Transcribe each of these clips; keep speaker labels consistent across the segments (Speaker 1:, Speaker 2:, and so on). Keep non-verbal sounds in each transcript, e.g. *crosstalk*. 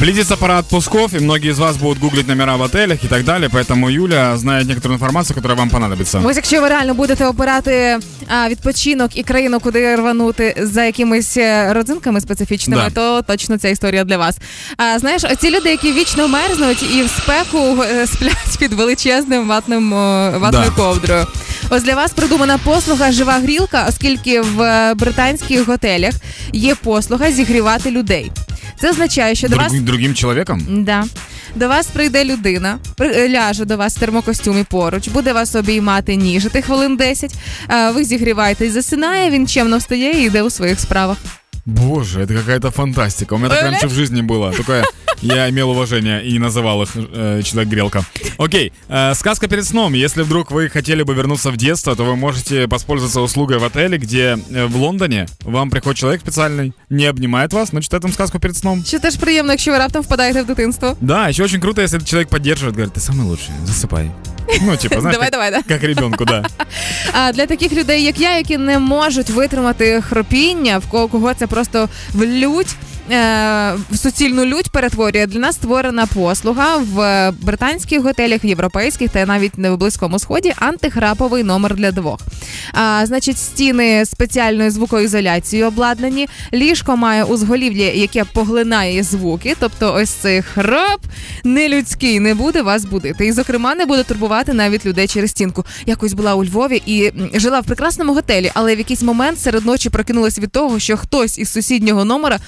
Speaker 1: Близится пора отпусков, и многие из вас будут гуглить номера в отелях и так далее, поэтому Юля знает некоторую информацию, которая вам понадобится.
Speaker 2: Ось якщо ви реально будете обирати а, відпочинок і країну, куди рванути за якимись е, родзинками специфічними,
Speaker 1: Да.
Speaker 2: то точно ця історія для вас. А знаєш, ці люди, які вічно мерзнуть і в спеку е, сплять під величезним ватним ватною
Speaker 1: Да.
Speaker 2: ковдрою. Ось для вас придумана послуга жива грілка, оскільки в е, британських готелях є послуга зігрівати людей. Це означає, що до
Speaker 1: Друг-
Speaker 2: вас
Speaker 1: другим чоловіком?
Speaker 2: Да. До вас прийде людина, при- ляже до вас в термокостюмі поруч, буде вас обіймати, ніжити хвилин 10, а ви зігріваєтесь, засинає, він чемно встає і йде у своїх справах.
Speaker 1: Боже, это какая-то фантастика. У меня так раньше в жизни было. Только я имел уважение и называл их э, человек-грелка. Окей, э, сказка перед сном. Если вдруг вы хотели бы вернуться в детство, то вы можете воспользоваться услугой в отеле, где э, в Лондоне вам приходит человек специальный, не обнимает вас, но читает вам сказку перед сном.
Speaker 2: Що теж приємно, якщо ви раптом впадаєте в дитинство.
Speaker 1: Да, еще очень круто, если этот человек поддерживает, говорит, ты самый лучший, засыпай. Ну, типа, знаешь,
Speaker 2: Давай,
Speaker 1: как,
Speaker 2: давай, да.
Speaker 1: как ребенку, да. *laughs*
Speaker 2: А для таких людей, як я, які не можуть витримати хропіння, в кого, кого це просто в лють. е, В суцільну лють перетворює для нас створена послуга в британських готелях, європейських та навіть на близькому сході антихраповий номер для двох. А, значить, стіни спеціальною звукоізоляцією обладнані. Ліжко має узголів'я, яке поглинає звуки. Тобто, ось цей храп нелюдський не буде вас будити. І, зокрема, не буде турбувати навіть людей через стінку. Якось була у Львові і жила в прекрасному готелі, але в якийсь момент серед ночі прокинулась від того, що хтось із сусіднього номера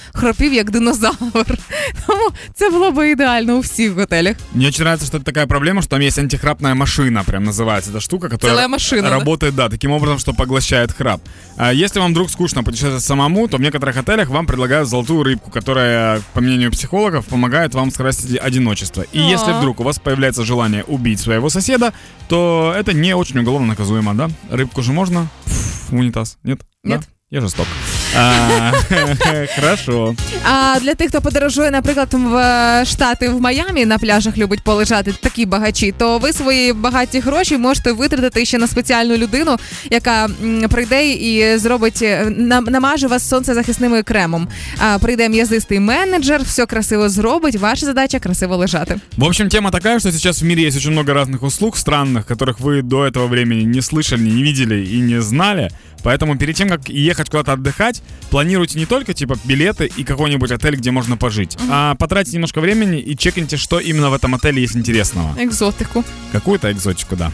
Speaker 2: хропів як динозавр. *laughs* Тому це було би ідеально у всіх готелях.
Speaker 1: Мне очень нравится, что это такая проблема, что там есть антихрапная машина, прям называется эта штука, которая
Speaker 2: Целая машина, да?
Speaker 1: работает, да, таким образом, что поглощает храп. А если вам вдруг скучно путешествовать самому, то в некоторых отелях вам предлагают золотую рыбку, которая, по мнению психологов, помогает вам скрасить одиночество. И
Speaker 2: А.
Speaker 1: если вдруг у вас появляется желание убить своего соседа, то это не очень уголовно наказуемо, да? Рыбку же можно в унитаз? Нет?
Speaker 2: Нет.
Speaker 1: Да? Я жесток. *laughs* А, Хорошо.
Speaker 2: А для тих, хто подорожує, наприклад, в е, Штати в Майамі на пляжах любить полежати такі багачі, то ви свої багаті гроші можете витратити ще на спеціальну людину, яка м, прийде і зробить е, нам- намаже вас сонцезахисним кремом. А прийде м'язистий менеджер, все красиво зробить. Ваша задача красиво лежати.
Speaker 1: В общем, тема такая, что сейчас в мире есть очень много разных услуг странных, которых вы до этого времени не слышали, не видели и не знали. Поэтому перед тем, как ехать куда-то отдыхать, планируйте не только типа билеты и какой-нибудь отель, где можно пожить, а потратьте немножко времени и чекните, что именно в этом отеле есть интересного.
Speaker 2: Екзотику.
Speaker 1: Какую-то экзотику, да.